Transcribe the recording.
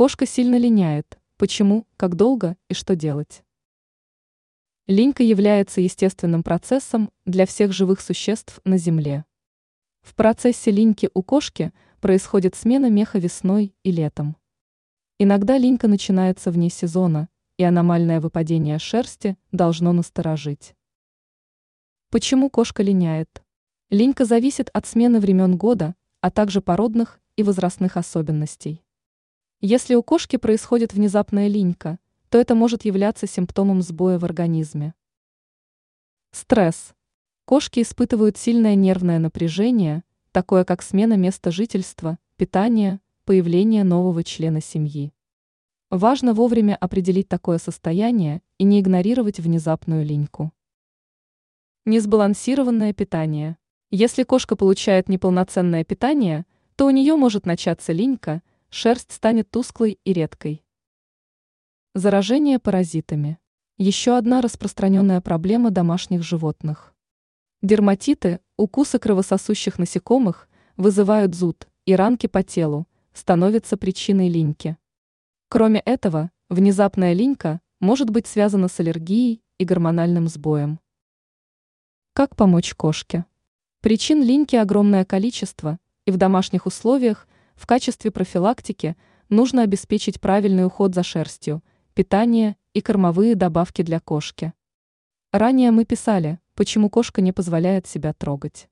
Кошка сильно линяет. Почему, как долго и что делать? Линька является естественным процессом для всех живых существ на Земле. В процессе линьки у кошки происходит смена меха весной и летом. Иногда линька начинается вне сезона, и аномальное выпадение шерсти должно насторожить. Почему кошка линяет? Линька зависит от смены времен года, а также породных и возрастных особенностей. Если у кошки происходит внезапная линька, то это может являться симптомом сбоя в организме. Стресс. Кошки испытывают сильное нервное напряжение, такое как смена места жительства, питание, появление нового члена семьи. Важно вовремя определить такое состояние и не игнорировать внезапную линьку. Несбалансированное питание. Если кошка получает неполноценное питание, то у нее может начаться линька, шерсть станет тусклой и редкой. Заражение паразитами. Еще одна распространенная проблема домашних животных. Дерматиты, укусы кровососущих насекомых вызывают зуд и ранки по телу, становятся причиной линьки. Кроме этого, внезапная линька может быть связана с аллергией и гормональным сбоем. Как помочь кошке? Причин линьки огромное количество, и в домашних условиях в качестве профилактики нужно обеспечить правильный уход за шерстью, питание и кормовые добавки для кошки. Ранее мы писали, почему кошка не позволяет себя трогать.